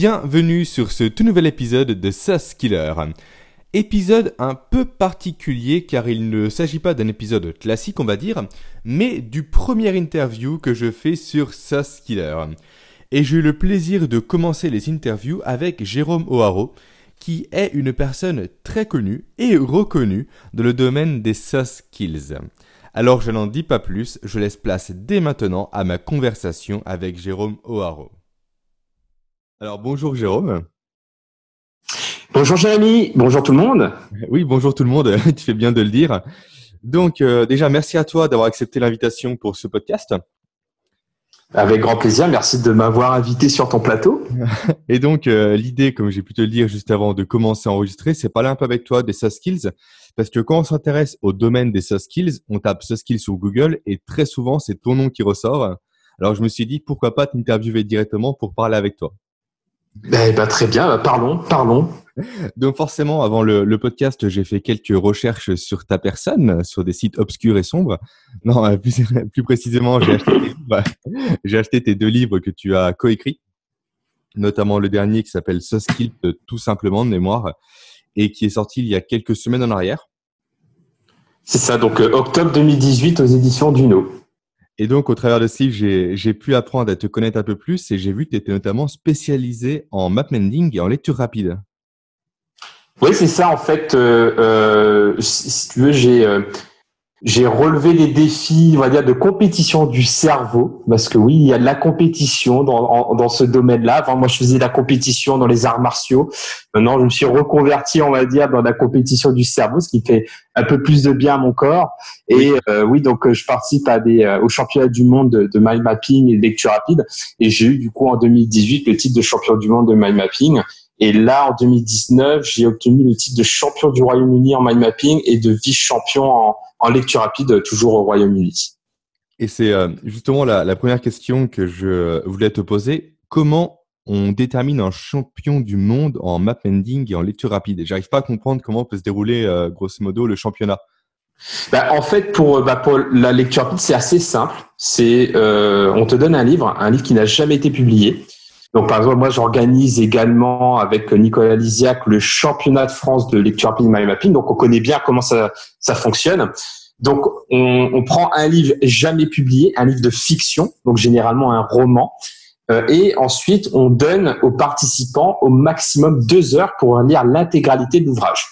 Bienvenue sur ce tout nouvel épisode de SaaS Killer. Épisode un peu particulier car il ne s'agit pas d'un épisode classique on va dire, mais du premier interview que je fais sur SaaS Killer. Et j'ai eu le plaisir de commencer les interviews avec Jérôme O'Haro, qui est une personne très connue et reconnue dans le domaine des SaaS skills. Alors je n'en dis pas plus, je laisse place dès maintenant à ma conversation avec Jérôme O'Haro. Alors bonjour Jérôme. Bonjour Jérémy, bonjour tout le monde. Oui, bonjour tout le monde, tu fais bien de le dire. Donc euh, déjà, merci à toi d'avoir accepté l'invitation pour ce podcast. Avec grand plaisir, merci de m'avoir invité sur ton plateau. Et donc, euh, l'idée, comme j'ai pu te le dire juste avant de commencer à enregistrer, c'est parler un peu avec toi des soft skills. Parce que quand on s'intéresse au domaine des soft skills, on tape soft skills sur Google et très souvent, c'est ton nom qui ressort. Alors, je me suis dit, pourquoi pas t'interviewer directement pour parler avec toi. Eh ben, très bien, bah, parlons, parlons. Donc forcément, avant le, podcast, j'ai fait quelques recherches sur ta personne, sur des sites obscurs et sombres. Non, euh, plus, précisément, j'ai acheté, tes deux livres que tu as coécrits, notamment le dernier qui s'appelle Soft Skills, tout simplement de mémoire, et qui est sorti il y a quelques semaines en arrière. C'est ça, donc euh, octobre 2018 aux éditions Duno. Et donc, au travers de livre, j'ai pu apprendre à te connaître un peu plus et j'ai vu que tu étais notamment spécialisé en map mending et en lecture rapide. Oui, c'est ça. En fait, euh, euh, si tu veux, j'ai euh, j'ai relevé les défis, on va dire, de compétition du cerveau, parce que oui, il y a de la compétition dans, dans ce domaine-là. Avant, moi, je faisais de la compétition dans les arts martiaux. Maintenant, je me suis reconverti, on va dire, dans la compétition du cerveau, ce qui fait un peu plus de bien à mon corps. Et euh, oui, donc je participe à des euh, au championnat du monde de, de mind mapping et de lecture rapide. Et j'ai eu du coup en 2018 le titre de champion du monde de mind mapping. Et là, en 2019, j'ai obtenu le titre de champion du Royaume-Uni en mind mapping et de vice-champion en, en, lecture rapide, toujours au Royaume-Uni. Et c'est euh, justement la, la, première question que je voulais te poser. Comment on détermine un champion du monde en map ending et en lecture rapide? J'arrive pas à comprendre comment peut se dérouler, euh, grosso modo, le championnat. Bah, en fait, pour, bah, pour la lecture rapide, c'est assez simple. C'est, euh, on te donne un livre, un livre qui n'a jamais été publié. Donc, par exemple, moi, j'organise également avec Nicolas Lisiac le championnat de France de lecture rapide mind mapping. Donc, on connaît bien comment ça, ça fonctionne. Donc, on, on, prend un livre jamais publié, un livre de fiction, donc généralement un roman, euh, et ensuite on donne aux participants au maximum deux heures pour lire l'intégralité de l'ouvrage.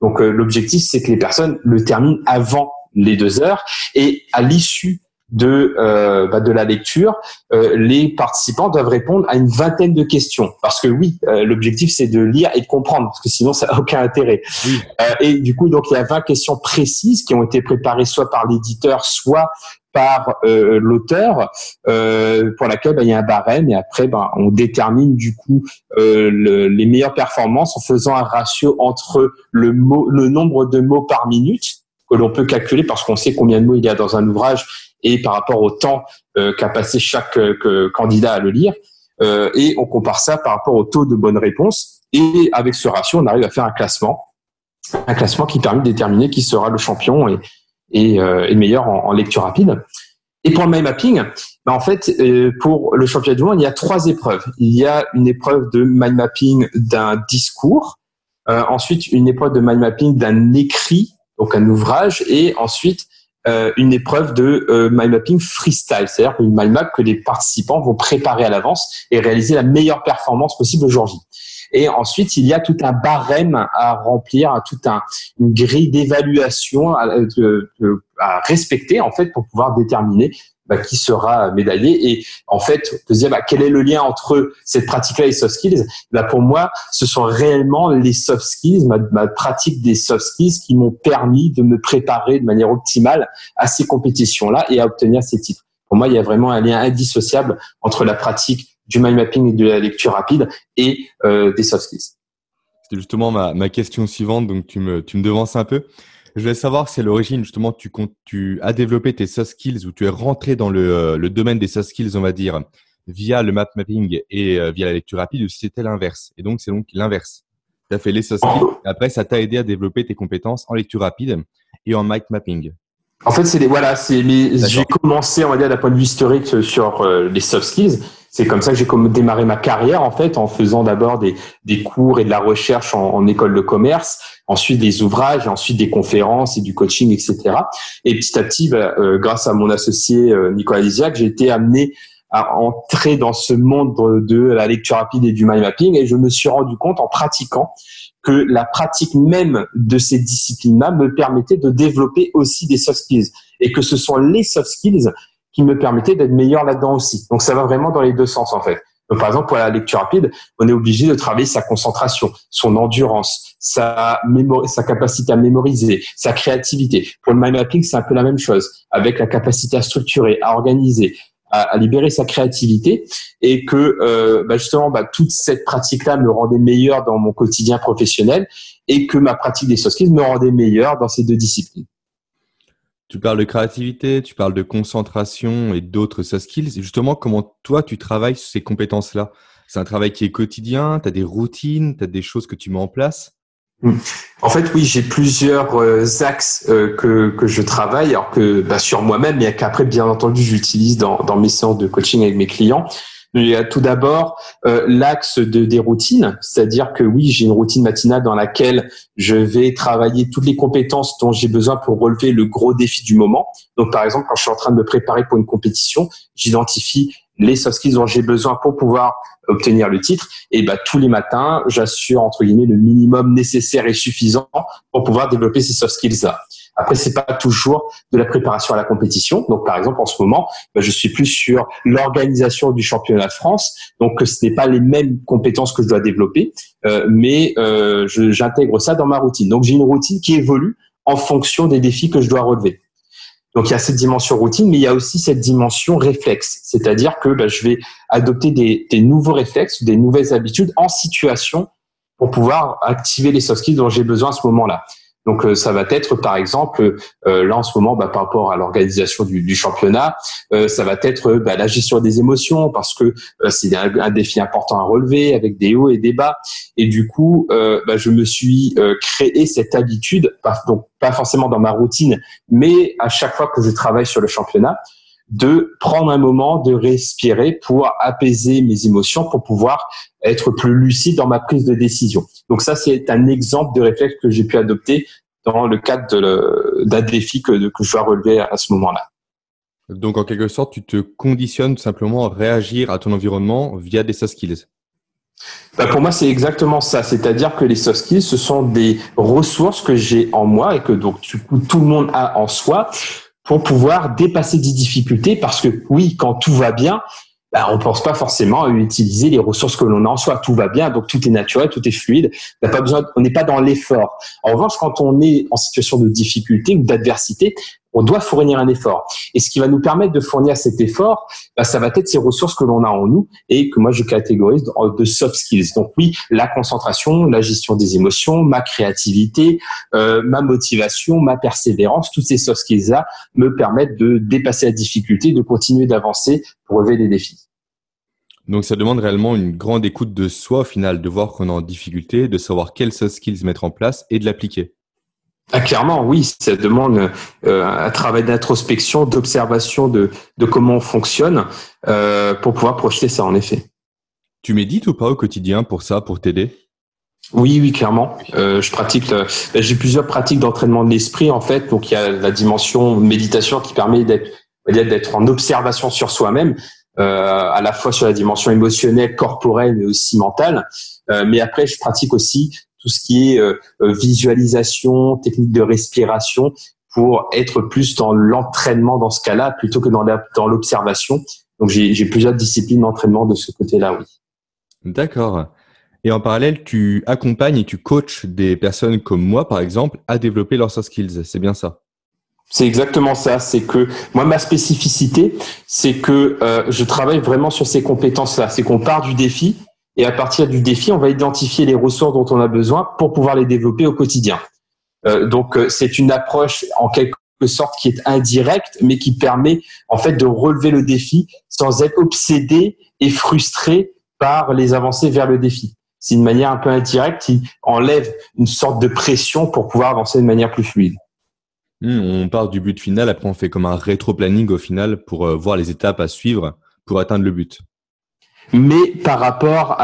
Donc, euh, l'objectif, c'est que les personnes le terminent avant les deux heures, et à l'issue de euh, bah, de la lecture, euh, les participants doivent répondre à une vingtaine de questions. Parce que oui, euh, l'objectif c'est de lire et de comprendre, parce que sinon ça n'a aucun intérêt. Euh, et du coup, donc il y a 20 questions précises qui ont été préparées soit par l'éditeur, soit par l'auteur, pour laquelle bah, il y a un barème et après bah, on détermine du coup le, les meilleures performances en faisant un ratio entre le mot, le nombre de mots par minute que l'on peut calculer parce qu'on sait combien de mots il y a dans un ouvrage et par rapport au temps euh, qu'a passé chaque euh, candidat à le lire. Euh, et on compare ça par rapport au taux de bonne réponse. Et avec ce ratio, on arrive à faire un classement, un classement qui permet de déterminer qui sera le champion et, et, et meilleur en, en, lecture rapide. Et pour le mind mapping, ben en fait, pour le championnat du monde, il y a trois épreuves. Il y a une épreuve de mind mapping d'un discours, euh, ensuite une épreuve de mind mapping d'un écrit, donc un ouvrage, et ensuite euh, une épreuve de euh, mapping freestyle, c'est-à-dire une mind map que les participants vont préparer à l'avance et réaliser la meilleure performance possible aujourd'hui. Et ensuite, il y a tout un barème à remplir, tout un une grille d'évaluation à, respecter en fait pour pouvoir déterminer bah, qui sera médaillé. Et en fait, te dire bah, quel est le lien entre cette pratique-là et les soft skills? Bah, Pour moi, ce sont réellement les soft skills, ma, pratique des soft skills qui m'ont permis de me préparer de manière optimale à ces compétitions-là et à obtenir ces titres. Pour moi, il y a vraiment un lien indissociable entre la pratique du mind mapping et de la lecture rapide et euh, des soft skills. C'est justement ma, ma question suivante, donc tu me, tu me devances un peu. Je voulais savoir si à l'origine, justement, tu, tu as développé tes soft skills ou tu es rentré dans le, euh, le domaine des soft skills, on va dire, via le map mapping et euh, via la lecture rapide ou si c'était l'inverse? Et donc, c'est donc l'inverse. Tu as fait les soft skills et après, ça t'a aidé à développer tes compétences en lecture rapide et en mind mapping. En fait, c'est voilà, c'est j'ai commencé, on va dire, d'un point de vue historique sur les soft skills c'est comme ça que j'ai démarré ma carrière en fait en faisant d'abord des, des cours et de la recherche en, école de commerce, ensuite des ouvrages, ensuite des conférences et du coaching, etc. Et petit à petit, bah, euh, grâce à mon associé euh, Nicolas Lisiac, j'ai été amené à entrer dans ce monde de la lecture rapide et du mind mapping et je me suis rendu compte en pratiquant que la pratique même de ces disciplines-là me permettait de développer aussi des soft skills et que ce sont les soft skills qui me permettait d'être meilleur là-dedans aussi. Donc ça va vraiment dans les deux sens en fait. Donc, par exemple, pour la lecture rapide, on est obligé de travailler sa concentration, son endurance, sa, sa capacité à mémoriser, sa créativité. Pour le mind mapping, c'est un peu la même chose, avec la capacité à structurer, à organiser, à, libérer sa créativité, et que euh, bah justement, bah, toute cette pratique-là me rendait meilleur dans mon quotidien professionnel, et que ma pratique des soft skills me rendait meilleur dans ces deux disciplines. Tu parles de créativité, tu parles de concentration et d'autres soft skills. justement, comment toi, tu travailles sur ces compétences-là? C'est un travail qui est quotidien, tu as des routines, tu as des choses que tu mets en place? Hmm. en fait, oui, j'ai plusieurs euh, axes euh, que, que je travaille, alors que bah, sur moi-même, mais qu'après, bien entendu, j'utilise dans, dans mes séances de coaching avec mes clients. Il y a tout d'abord euh, l'axe de, des routines, c'est-à-dire que oui, j'ai une routine matinale dans laquelle je vais travailler toutes les compétences dont j'ai besoin pour relever le gros défi du moment. Donc par exemple, quand je suis en train de me préparer pour une compétition, j'identifie les soft skills dont j'ai besoin pour pouvoir obtenir le titre. Et bah, tous les matins, j'assure entre guillemets le minimum nécessaire et suffisant pour pouvoir développer ces soft skills là. Après, c'est pas toujours de la préparation à la compétition. Donc, par exemple, en ce moment, bah, je suis plus sur l'organisation du championnat de France. Donc, ce n'est pas les mêmes compétences que je dois développer, euh, mais euh, j'intègre ça dans ma routine. Donc, j'ai une routine qui évolue en fonction des défis que je dois relever. Donc il y a cette dimension routine, mais il y a aussi cette dimension réflexe, c'est-à-dire que bah, je vais adopter des, des, nouveaux réflexes, des nouvelles habitudes en situation pour pouvoir activer les soft skills dont j'ai besoin à ce moment-là. Donc euh, ça va être par exemple euh, là en ce moment bah, par rapport à l'organisation du, championnat, euh, ça va être bah, la gestion des émotions parce que c'est un, défi important à relever avec des hauts et des bas. Et du coup, bah, je me suis créé cette habitude, pas, donc pas forcément dans ma routine, mais à chaque fois que je travaille sur le championnat, de prendre un moment, de respirer pour apaiser mes émotions, pour pouvoir être plus lucide dans ma prise de décision. Donc ça, c'est un exemple de réflexe que j'ai pu adopter dans le cadre d'un défi que, que je dois relever à ce moment-là. Donc en quelque sorte, tu te conditionnes tout simplement à réagir à ton environnement via des soft skills. Bah pour moi, c'est exactement ça. C'est-à-dire que les soft skills, ce sont des ressources que j'ai en moi et que donc du coup tout le monde a en soi pour pouvoir dépasser des difficultés. Parce que oui, quand tout va bien, bah, on pense pas forcément à utiliser les ressources que l'on a en soi. Tout va bien, donc tout est naturel, tout est fluide. On pas besoin, on n'est pas dans l'effort. En revanche, quand on est en situation de difficulté ou d'adversité, on doit fournir un effort. Et ce qui va nous permettre de fournir cet effort, bah, ça va être ces ressources que l'on a en nous et que moi je catégorise de soft skills. Donc oui, la concentration, la gestion des émotions, ma créativité, euh, ma motivation, ma persévérance, toutes ces soft skills-là me permettent de dépasser la difficulté, de continuer d'avancer pour relever des défis. Donc ça demande réellement une grande écoute de soi au final, de voir qu'on est en difficulté, de savoir quels soft skills mettre en place et de l'appliquer. Ah, clairement, oui, ça demande euh, un travail d'introspection, d'observation de, de comment on fonctionne euh, pour pouvoir projeter ça en effet. Tu médites ou pas au quotidien pour ça, pour t'aider? Oui, oui, clairement. Euh, je pratique. Ben, j'ai plusieurs pratiques d'entraînement de l'esprit en fait. Donc il y a la dimension méditation qui permet d'être d'être en observation sur soi-même, euh, à la fois sur la dimension émotionnelle, corporelle, mais aussi mentale. Euh, mais après, je pratique aussi tout ce qui est euh, euh, visualisation, technique de respiration, pour être plus dans l'entraînement dans ce cas-là, plutôt que dans l'observation. Donc j'ai plusieurs disciplines d'entraînement de ce côté-là, oui. D'accord. Et en parallèle, tu accompagnes et tu coaches des personnes comme moi, par exemple, à développer leurs soft skills. C'est bien ça? C'est exactement ça. C'est que moi, ma spécificité, c'est que euh, je travaille vraiment sur ces compétences-là. C'est qu'on part du défi et à partir du défi, on va identifier les ressources dont on a besoin pour pouvoir les développer au quotidien. Euh, donc, euh, c'est une approche en quelque sorte qui est indirecte, mais qui permet en fait de relever le défi sans être obsédé et frustré par les avancées vers le défi. C'est une manière un peu indirecte qui enlève une sorte de pression pour pouvoir avancer de manière plus fluide. Hmm, on part du but final, après on fait comme un rétro-planning au final pour euh, voir les étapes à suivre pour atteindre le but mais par rapport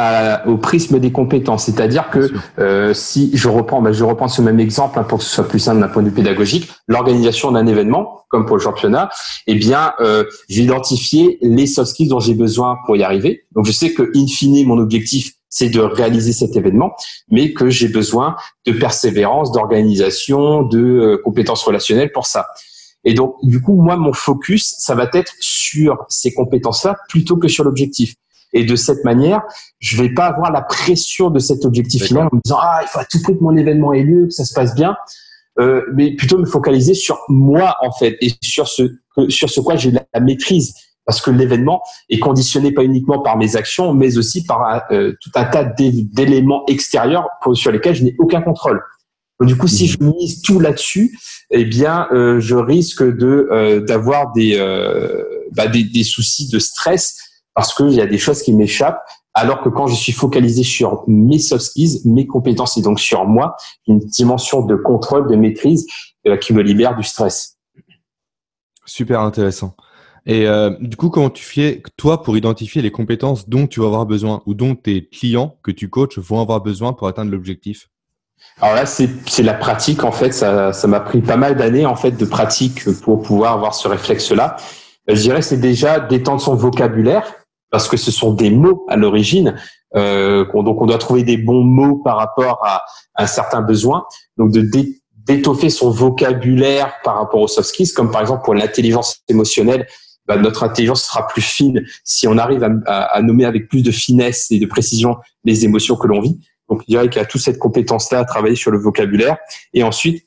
au prisme des compétences. C'est-à-dire que euh, si je reprends, ben, je reprends ce même exemple hein, pour que ce soit plus simple d'un point de vue pédagogique, l'organisation d'un événement, comme pour le championnat, eh bien, euh, j'ai identifié les soft skills dont j'ai besoin pour y arriver. Donc, je sais que in fine, mon objectif c'est de réaliser cet événement, mais que j'ai besoin de persévérance, d'organisation, de euh, compétences relationnelles pour ça. Et donc, du coup, moi, mon focus, ça va être sur ces compétences-là plutôt que sur l'objectif. Et de cette manière, je vais pas avoir la pression de cet objectif final en me disant ah il faut à tout prix que mon événement ait lieu, que ça se passe bien, euh, mais plutôt me focaliser sur moi en fait et sur ce sur ce quoi j'ai la maîtrise parce que l'événement est conditionné pas uniquement par mes actions, mais aussi par euh, tout un tas d'éléments extérieurs sur lesquels je n'ai aucun contrôle. du coup, si mmh. je mise tout là-dessus, eh bien, euh, je risque de euh, d'avoir des, bah, des, des soucis de stress parce qu'il y a des choses qui m'échappent. Alors que quand je suis focalisé sur mes soft skills, mes compétences et donc sur moi, une dimension de contrôle, de maîtrise qui me libère du stress. Super intéressant. Et euh, du coup, comment tu fais, toi, pour identifier les compétences dont tu vas avoir besoin ou dont tes clients que tu coaches vont avoir besoin pour atteindre l'objectif? Alors là, c'est la pratique en fait. Ça m'a pris pas mal d'années en fait de pratique pour pouvoir avoir ce réflexe-là. Je dirais c'est déjà d'étendre son vocabulaire parce que ce sont des mots à l'origine. Euh, donc on doit trouver des bons mots par rapport à, un certain besoin. Donc de d'étoffer son vocabulaire par rapport aux soft skills, comme par exemple pour l'intelligence émotionnelle, bah, notre intelligence sera plus fine si on arrive à, nommer avec plus de finesse et de précision les émotions que l'on vit. Donc, je dirais qu'il y a toute cette compétence-là à travailler sur le vocabulaire. Et ensuite,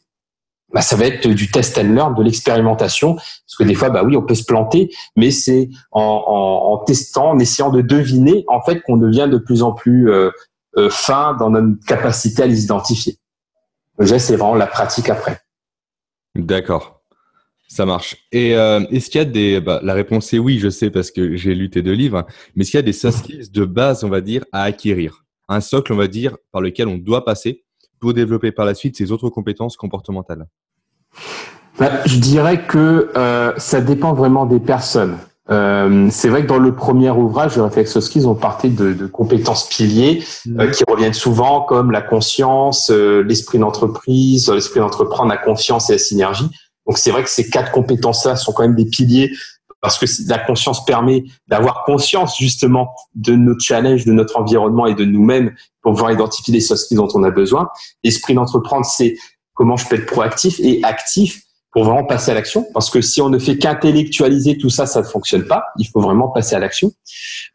bah, ça va être du test and learn, de l'expérimentation, parce que des fois, bah oui, on peut se planter, mais c'est en, testant, en essayant de deviner, en fait, qu'on devient de plus en plus euh, euh, fin dans notre capacité à les identifier. Donc, c'est vraiment la pratique après. D'accord. Ça marche. Et euh, est-ce qu'il y a des... Bah, la réponse est oui, je sais, parce que j'ai lu tes deux livres. Mais est-ce qu'il y a des soft de base, on va dire, à acquérir? Un socle, on va dire, par lequel on doit passer pour développer par la suite ces autres compétences comportementales bah, Je dirais que euh, ça dépend vraiment des personnes. Euh, c'est vrai que dans le premier ouvrage de Reflex Skills, on partait de, de compétences piliers euh, qui reviennent souvent comme la conscience, euh, l'esprit d'entreprise, l'esprit d'entreprendre, la confiance et la synergie. Donc c'est vrai que ces quatre compétences-là sont quand même des piliers parce que la conscience permet d'avoir conscience justement de nos challenges, de notre environnement et de nous-mêmes pour pouvoir identifier les soft skills dont on a besoin. L'esprit d'entreprendre, c'est comment je peux être proactif et actif pour vraiment passer à l'action. Parce que si on ne fait qu'intellectualiser tout ça, ça ne fonctionne pas. Il faut vraiment passer à l'action.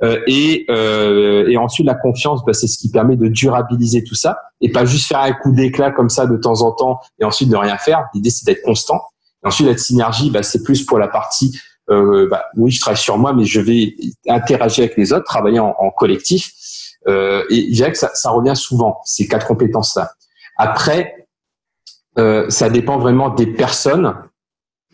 Euh, et, euh, et ensuite, la confiance, bah, c'est ce qui permet de durabiliser tout ça et pas juste faire un coup d'éclat comme ça de temps en temps et ensuite ne rien faire. L'idée, c'est d'être constant ensuite, la synergie, bah, c'est plus pour la partie, euh, bah, oui, je travaille sur moi, mais je vais interagir avec les autres, travailler en, collectif. Euh, et je dirais que ça, ça revient souvent, ces quatre compétences-là. Après, euh, ça dépend vraiment des personnes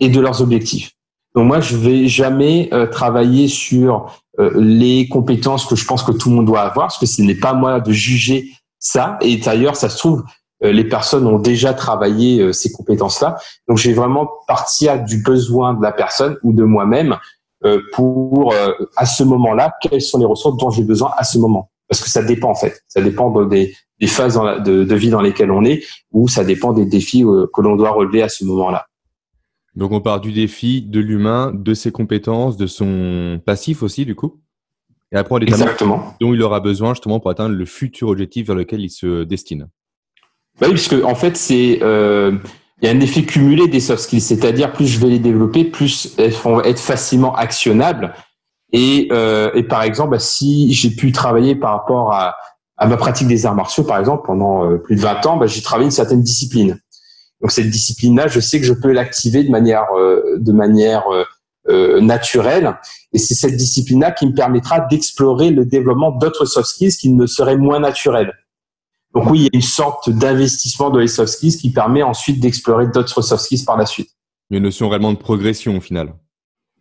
et de leurs objectifs. Donc moi, je vais jamais euh, travailler sur euh, les compétences que je pense que tout le monde doit avoir, parce que ce n'est pas moi de juger ça. Et d'ailleurs, ça se trouve, les personnes ont déjà travaillé euh, ces compétences-là. Donc, j'ai vraiment partir du besoin de la personne ou de moi-même euh, pour, à ce moment-là, quelles sont les ressources dont j'ai besoin à ce moment. Parce que ça dépend en fait. Ça dépend des, des phases de, de, vie dans lesquelles on est ou ça dépend des défis que l'on doit relever à ce moment-là. Donc, on part du défi de l'humain, de ses compétences, de son passif aussi, du coup et après, on Exactement. dont il aura besoin justement pour atteindre le futur objectif vers lequel il se destine. Bah oui, puisque en fait, c'est euh, il y a un effet cumulé des soft skills, c'est-à-dire plus je vais les développer, plus elles vont être facilement actionnables. Et, euh, et par exemple, bah, si j'ai pu travailler par rapport à, à, ma pratique des arts martiaux, par exemple, pendant euh, plus de 20 ans, bah, j'ai travaillé une certaine discipline. Donc cette discipline-là, je sais que je peux l'activer de manière, euh, de manière euh, naturelle. Et c'est cette discipline-là qui me permettra d'explorer le développement d'autres soft skills qui ne seraient moins naturels. Donc oui, il y a une sorte d'investissement dans les soft skills qui permet ensuite d'explorer d'autres soft skills par la suite. Une notion réellement de progression au final.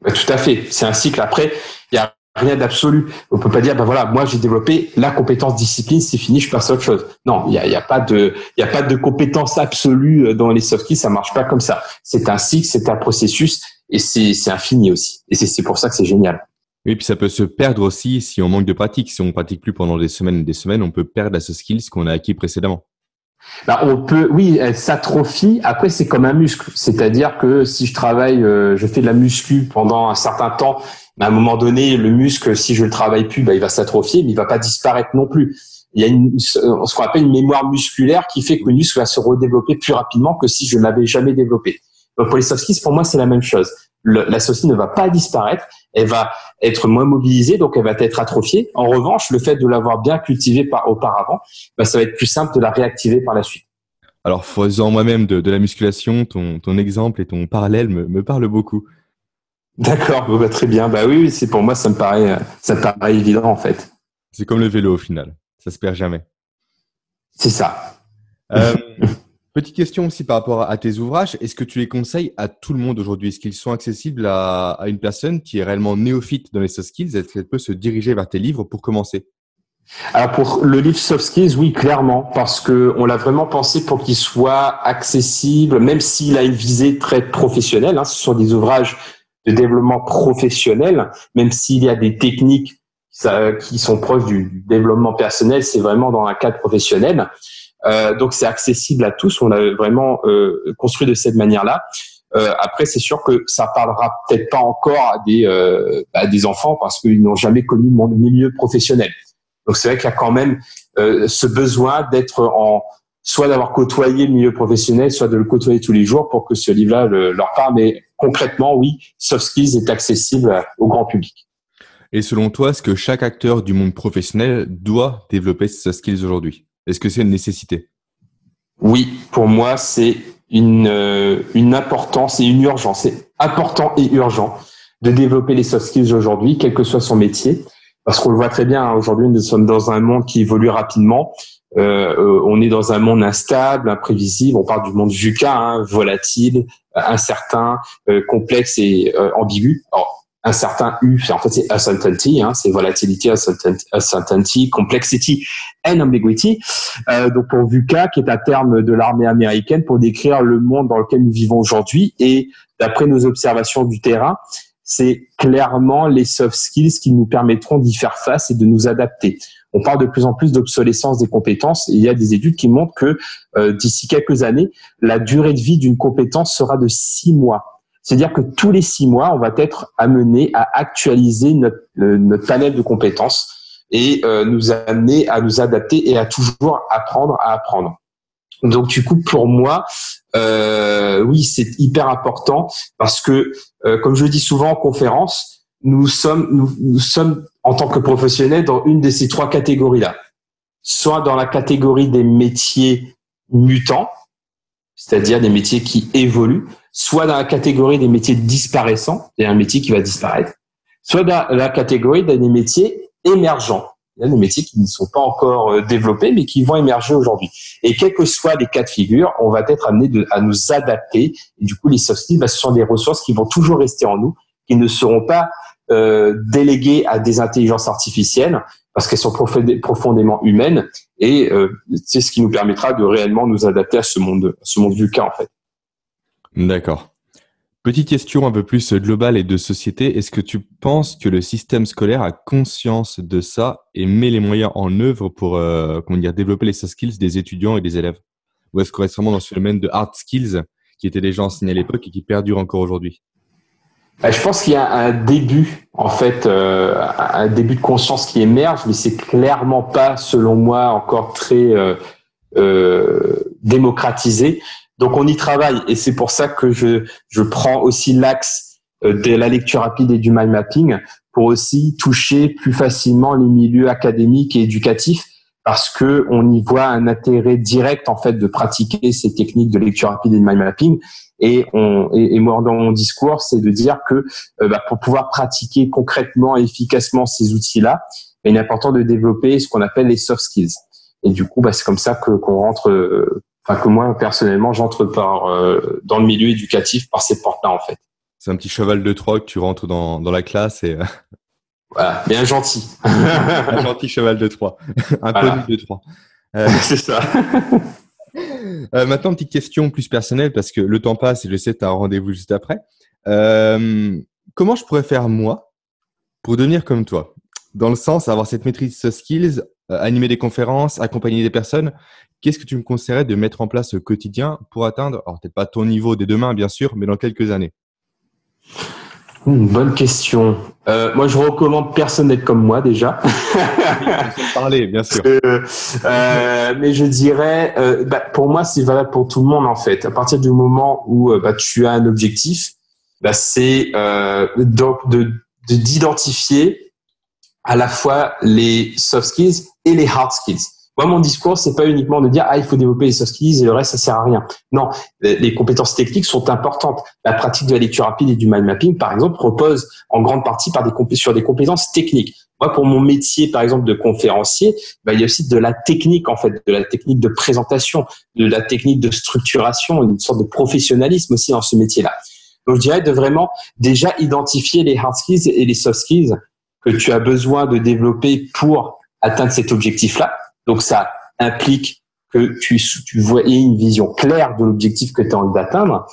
tout à fait. C'est un cycle. Après, il y a rien d'absolu. On peut pas dire, ben voilà, moi j'ai développé la compétence discipline, c'est fini, je passe à autre chose. Non, il y a, y a, pas de, il a pas de compétence absolue dans les soft skills, ça marche pas comme ça. C'est un cycle, c'est un processus et c'est, infini aussi. Et c'est pour ça que c'est génial. Oui, puis ça peut se perdre aussi si on manque de pratique. Si on pratique plus pendant des semaines et des semaines, on peut perdre à ce skills qu'on a acquis précédemment. Bah, on peut, oui, elle s'atrophie. Après, c'est comme un muscle. C'est-à-dire que si je travaille, euh, je fais de la muscu pendant un certain temps, à un moment donné, le muscle, si je le travaille plus, bah, il va s'atrophier, mais il va pas disparaître non plus. Il y a une, ce qu'on appelle une mémoire musculaire qui fait que le muscle va se redévelopper plus rapidement que si je l'avais jamais développé. Donc pour les soft skills, pour moi, c'est la même chose. La skill ne va pas disparaître, elle va être moins mobilisée, donc elle va être atrophiée. En revanche, le fait de l'avoir bien cultivée par, auparavant, bah, ça va être plus simple de la réactiver par la suite. Alors, faisant moi-même de, la musculation, ton, ton exemple et ton parallèle me, me parlent beaucoup. D'accord, bah, très bien. Bah oui, c'est pour moi, ça me paraît, ça me paraît évident en fait. C'est comme le vélo au final, ça se perd jamais. C'est ça. Euh, Petite question aussi par rapport à tes ouvrages. Est-ce que tu les conseilles à tout le monde aujourd'hui? Est-ce qu'ils sont accessibles à, une personne qui est réellement néophyte dans les soft skills? Est-ce qu'elle peut se diriger vers tes livres pour commencer? Alors pour le livre Soft Skills, oui, clairement, parce que on l'a vraiment pensé pour qu'il soit accessible, même s'il a une visée très professionnelle. Hein, ce sont des ouvrages de développement professionnel, même s'il y a des techniques qui sont proches du développement personnel, c'est vraiment dans un cadre professionnel. Euh, donc c'est accessible à tous. On l'a vraiment euh, construit de cette manière-là. Euh, après, c'est sûr que ça parlera peut-être pas encore à des, euh, à des enfants parce qu'ils n'ont jamais connu mon milieu professionnel. Donc c'est vrai qu'il y a quand même euh, ce besoin d'être en soit d'avoir côtoyé le milieu professionnel, soit de le côtoyer tous les jours pour que ce livre-là leur parle. Mais concrètement, oui, Soft Skills est accessible au grand public. Et selon toi, est-ce que chaque acteur du monde professionnel doit développer soft skills aujourd'hui? Est-ce que c'est une nécessité? Oui, pour moi, c'est une, euh, une importance et une urgence. C'est important et urgent de développer les soft skills aujourd'hui, quel que soit son métier. Parce qu'on le voit très bien, hein, aujourd'hui, nous sommes dans un monde qui évolue rapidement. Euh, euh, on est dans un monde instable, imprévisible. On parle du monde VUCA, hein, volatile, incertain, complexe et ambigu un certain U, en fait c'est uncertainty, hein, c'est volatility, uncertainty, complexity and ambiguity. Euh, donc pour VUCA, qui est un terme de l'armée américaine pour décrire le monde dans lequel nous vivons aujourd'hui. Et d'après nos observations du terrain, c'est clairement les soft skills qui nous permettront d'y faire face et de nous adapter. On parle de plus en plus d'obsolescence des compétences et il y a des études qui montrent que euh, d'ici quelques années, la durée de vie d'une compétence sera de six mois. C'est-à-dire que tous les six mois, on va être amené à actualiser notre, notre panel de compétences et euh, nous amener à nous adapter et à toujours apprendre à apprendre. Donc du coup, pour moi, euh, oui, c'est hyper important parce que, euh, comme je le dis souvent en conférence, nous sommes, nous sommes en tant que professionnels dans une de ces trois catégories-là. Soit dans la catégorie des métiers mutants, c'est-à-dire des métiers qui évoluent, soit dans la catégorie des métiers disparaissants, c'est un métier qui va disparaître, soit dans la catégorie des métiers émergents. Il y a des métiers qui ne sont pas encore euh, développés, mais qui vont émerger aujourd'hui. Et quels que soient les cas de figure, on va être amené à nous adapter. Et du coup, les soft skills, bah, ce sont des ressources qui vont toujours rester en nous, qui ne seront pas euh, déléguées à des intelligences artificielles, parce qu'elles sont profondément humaines. Et euh, c'est ce qui nous permettra de réellement nous adapter à ce monde, à ce monde du cas, en fait. D'accord. Petite question un peu plus globale et de société. Est-ce que tu penses que le système scolaire a conscience de ça et met les moyens en œuvre pour euh, développer les soft skills des étudiants et des élèves? Ou est-ce qu'on reste vraiment dans ce domaine de hard skills qui étaient déjà enseignés à l'époque et qui perdurent encore aujourd'hui? Bah, je pense qu'il y a un début, en fait, euh, un début de conscience qui émerge, mais c'est clairement pas, selon moi, encore très euh, démocratisé. Donc on y travaille. Et c'est pour ça que je, je prends aussi l'axe euh, de la lecture rapide et du mind mapping pour aussi toucher plus facilement les milieux académiques et éducatifs parce que on y voit un intérêt direct en fait de pratiquer ces techniques de lecture rapide et de mind mapping. Et, on, et, moi dans mon discours c'est de dire que euh, bah, pour pouvoir pratiquer concrètement et efficacement ces outils là il est important de développer ce qu'on appelle les soft skills. Et du coup bah, c'est comme ça que qu'on rentre euh, enfin que moi personnellement j'entre par euh, dans le milieu éducatif par ces portes-là en fait. C'est un petit cheval de Troie que tu rentres dans, dans la classe et. Voilà, bien gentil. un gentil cheval de Troie. un voilà. de Troie. Euh, c'est ça. euh, maintenant, petite question plus personnelle parce que le temps passe et je sais que tu as un rendez-vous juste après. Euh, comment je pourrais faire moi pour devenir comme toi? Dans le sens, avoir cette maîtrise soft skills, euh, animer des conférences, accompagner des personnes. Qu'est-ce que tu me conseillerais de mettre en place au quotidien pour atteindre, alors peut-être pas ton niveau dès demain, bien sûr, mais dans quelques années? Une bonne question. Euh, moi, je recommande personne d'être comme moi déjà. parler, bien sûr. Euh, euh, mais je dirais, euh, bah, pour moi, c'est valable pour tout le monde en fait. À partir du moment où bah, tu as un objectif, bah, c'est donc de d'identifier à la fois les soft skills et les hard skills. Moi, mon discours, c'est pas uniquement de dire ah il faut développer les soft skills et le reste ça sert à rien. Non, les compétences techniques sont importantes. La pratique de la lecture rapide et du mind mapping, par exemple, repose en grande partie par des sur des compétences techniques. Moi, pour mon métier, par exemple, de conférencier, bah, il y a aussi de la technique, en fait, de la technique de présentation, de la technique de structuration, une sorte de professionnalisme aussi dans ce métier-là. Donc, je dirais de vraiment déjà identifier les hard skills et les soft skills que tu as besoin de développer pour atteindre cet objectif-là. Donc ça implique que tu, tu vois une vision claire de l'objectif que tu as envie d'atteindre.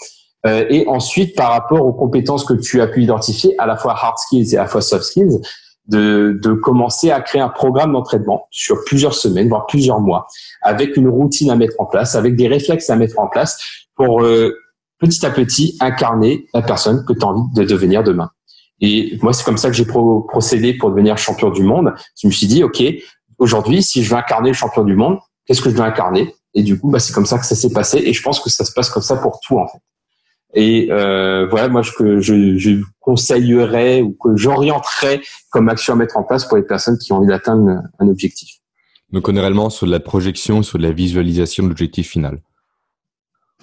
Euh, et ensuite, par rapport aux compétences que tu as pu identifier, à la fois hard skills et à la fois soft skills, de, de commencer à créer un programme d'entraînement sur plusieurs semaines, voire plusieurs mois, avec une routine à mettre en place, avec des réflexes à mettre en place pour euh, petit à petit incarner la personne que tu as envie de devenir demain. Et moi, c'est comme ça que j'ai procédé pour devenir champion du monde. Je me suis dit, OK, aujourd'hui, si je veux incarner le champion du monde, qu'est-ce que je dois incarner? Et du coup, bah, c'est comme ça que ça s'est passé. Et je pense que ça se passe comme ça pour tout, en fait. Et euh, voilà, moi, que je, je conseillerais ou que j'orienterais comme action à mettre en place pour les personnes qui ont envie d'atteindre un objectif. Donc, on est réellement sur de la projection, sur de la visualisation de l'objectif final.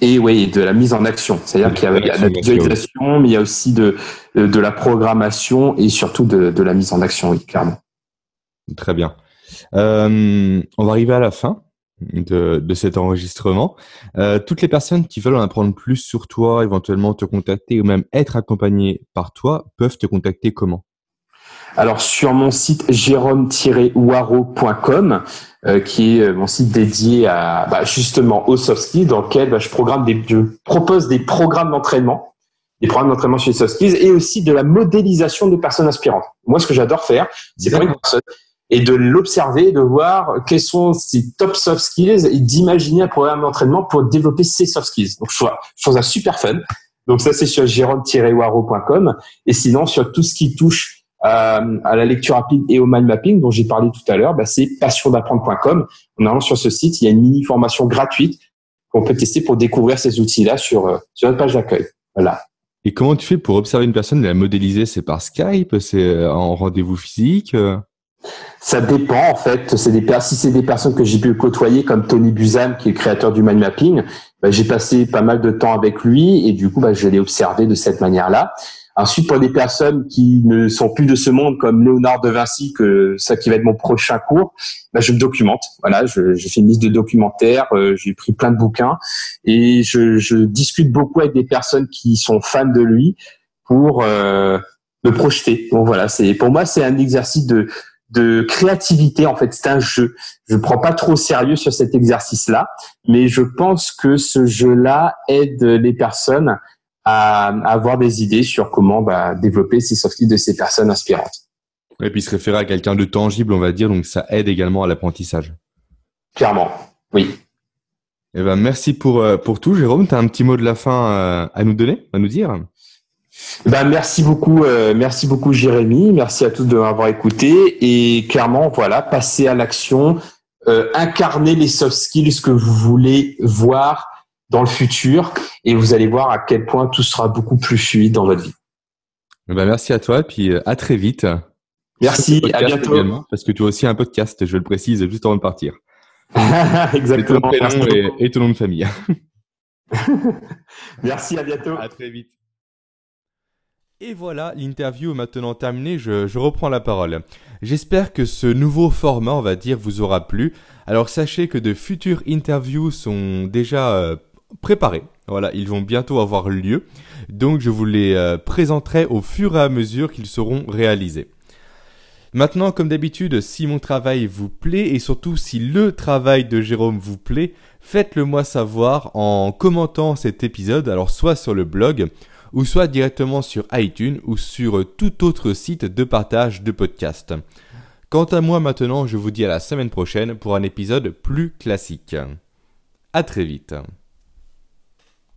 Et oui, de la mise en action. C'est-à-dire qu'il y a, de la visualisation, mais il y a aussi de, de la programmation et surtout de, de la mise en action, oui, clairement. Très bien. Euh, on va arriver à la fin de, de cet enregistrement. Euh, toutes les personnes qui veulent en apprendre plus sur toi, éventuellement te contacter ou même être accompagnées par toi, peuvent te contacter comment? Alors sur mon site jérôme-waro.com, euh, qui est mon site dédié à bah, justement au soft skills, dans lequel bah, je programme des, je propose des programmes d'entraînement, des programmes d'entraînement sur les soft skills et aussi de la modélisation de personnes aspirantes. Moi, ce que j'adore faire, c'est pour une personne et de l'observer, de voir quels sont ses top soft skills et d'imaginer un programme d'entraînement pour développer ses soft skills. Donc, je trouve, ça super fun. Donc, ça, c'est sur jérôme-waro.com. Et sinon, sur tout ce qui touche euh, à la lecture rapide et au mind mapping dont j'ai parlé tout à l'heure, bah, c'est passiondapprendre.com. En allant sur ce site, il y a une mini formation gratuite qu'on peut tester pour découvrir ces outils-là sur, euh, sur notre page d'accueil. Voilà. Et comment tu fais pour observer une personne et la modéliser? C'est par Skype? C'est euh, en rendez-vous physique? Ça dépend en fait. C'est des si c'est des personnes que j'ai pu côtoyer comme Tony Buzan qui est le créateur du mind mapping, bah, j'ai passé pas mal de temps avec lui et du coup bah, je l'ai observé de cette manière-là. Ensuite pour des personnes qui ne sont plus de ce monde comme Léonard de Vinci que ça qui va être mon prochain cours, bah, je me documente. Voilà, je, je fais une liste de documentaires, euh, j'ai pris plein de bouquins et je, je, discute beaucoup avec des personnes qui sont fans de lui pour euh, me projeter. Donc voilà, c'est pour moi c'est un exercice de de créativité. En fait, c'est un jeu. Je prends pas trop sérieux sur cet exercice-là, mais je pense que ce jeu-là aide les personnes à, avoir des idées sur comment bah, développer ces soft skills de ces personnes inspirantes. Et puis se référer à quelqu'un de tangible, on va dire, donc ça aide également à l'apprentissage. Clairement, oui. Eh ben, merci pour, euh, pour tout. Jérôme, tu as un petit mot de la fin euh, à nous donner, à nous dire? Ben, merci beaucoup, euh, merci beaucoup Jérémy, merci à tous de m'avoir écouté et clairement voilà, passer à l'action, euh, incarner les soft skills que vous voulez voir dans le futur et vous allez voir à quel point tout sera beaucoup plus fluide dans votre vie. Ben, merci à toi et puis euh, à très vite. Merci, à bientôt. parce que tu as aussi un podcast, je le précise juste avant de partir. Exactement. Et ton prénom et, et ton nom de famille. merci, à bientôt. À très vite. Et voilà, l'interview est maintenant terminée, je, reprends la parole. J'espère que ce nouveau format, on va dire, vous aura plu. Alors sachez que de futures interviews sont déjà euh, préparées. Voilà, ils vont bientôt avoir lieu. Donc je vous les euh, présenterai au fur et à mesure qu'ils seront réalisés. Maintenant, comme d'habitude, si mon travail vous plaît et surtout si le travail de Jérôme vous plaît, faites-le moi savoir en commentant cet épisode, alors soit sur le blog, ou soit directement sur iTunes ou sur tout autre site de partage de podcasts. Quant à moi maintenant, je vous dis à la semaine prochaine pour un épisode plus classique. À très vite.